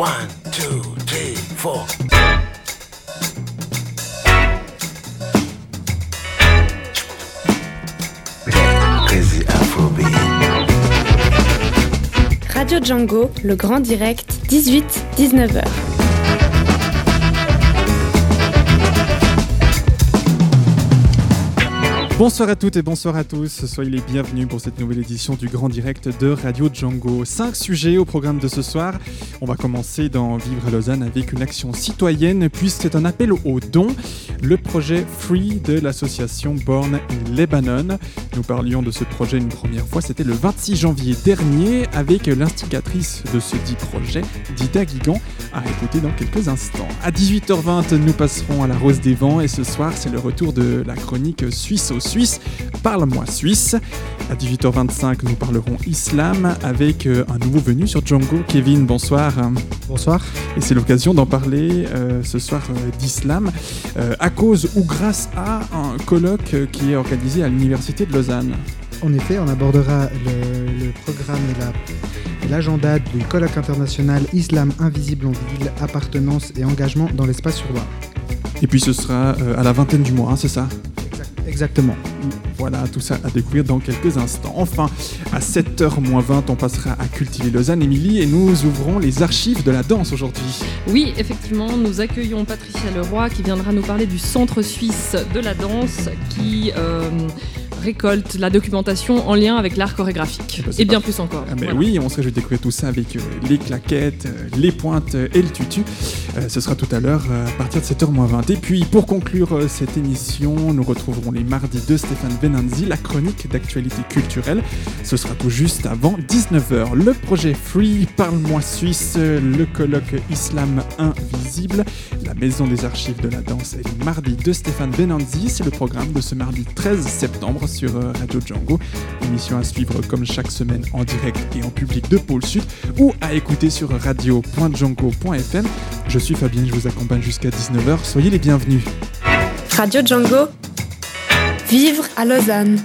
One, two, three, four. Crazy Afrobeat. Radio Django, le grand direct, 18-19h. Bonsoir à toutes et bonsoir à tous, soyez les bienvenus pour cette nouvelle édition du Grand Direct de Radio Django. Cinq sujets au programme de ce soir. On va commencer dans Vivre à Lausanne avec une action citoyenne puisque c'est un appel aux dons, le projet Free de l'association Born in Lebanon. Nous parlions de ce projet une première fois, c'était le 26 janvier dernier avec l'instigatrice de ce dit projet, Dida Guigan, à écouter dans quelques instants. À 18h20, nous passerons à la Rose des Vents et ce soir, c'est le retour de la chronique Suisse au Suisse, Parle-moi Suisse. À 18h25, nous parlerons islam avec euh, un nouveau venu sur Django. Kevin, bonsoir. Bonsoir. Et c'est l'occasion d'en parler euh, ce soir euh, d'islam, euh, à cause ou grâce à un colloque qui est organisé à l'Université de Lausanne. En effet, on abordera le, le programme et la- l'agenda du colloque international Islam invisible en ville, appartenance et engagement dans l'espace urbain. Et puis ce sera à la vingtaine du mois, hein, c'est ça? Exactement. Voilà, tout ça à découvrir dans quelques instants. Enfin, à 7h20, on passera à Cultiver Lausanne, Émilie, et nous ouvrons les archives de la danse aujourd'hui. Oui, effectivement, nous accueillons Patricia Leroy qui viendra nous parler du Centre suisse de la danse qui euh, récolte la documentation en lien avec l'art chorégraphique. Eh ben, Et bien plus encore. Ah, mais Voilà. oui, on se réjouit de découvrir tout ça avec euh, les claquettes, euh, les pointes euh, et le tutu. Ce sera tout à l'heure à partir de 7h20. Et puis pour conclure cette émission, nous retrouverons les mardis de Stéphane Benanzi, la chronique d'actualité culturelle. Ce sera tout juste avant 19h. Le projet Free, Parle-moi Suisse, le colloque Islam Invisible, la maison des archives de la danse et les mardis de Stéphane Benanzi. C'est le programme de ce mardi 13 septembre sur euh, Radio Django. Émission à suivre comme chaque semaine en direct et en public de Pôle Sud ou à écouter sur radio.django.fm. Je suis Fabien, je vous accompagne jusqu'à 19h. Soyez les bienvenus. Radio Django, vivre à Lausanne.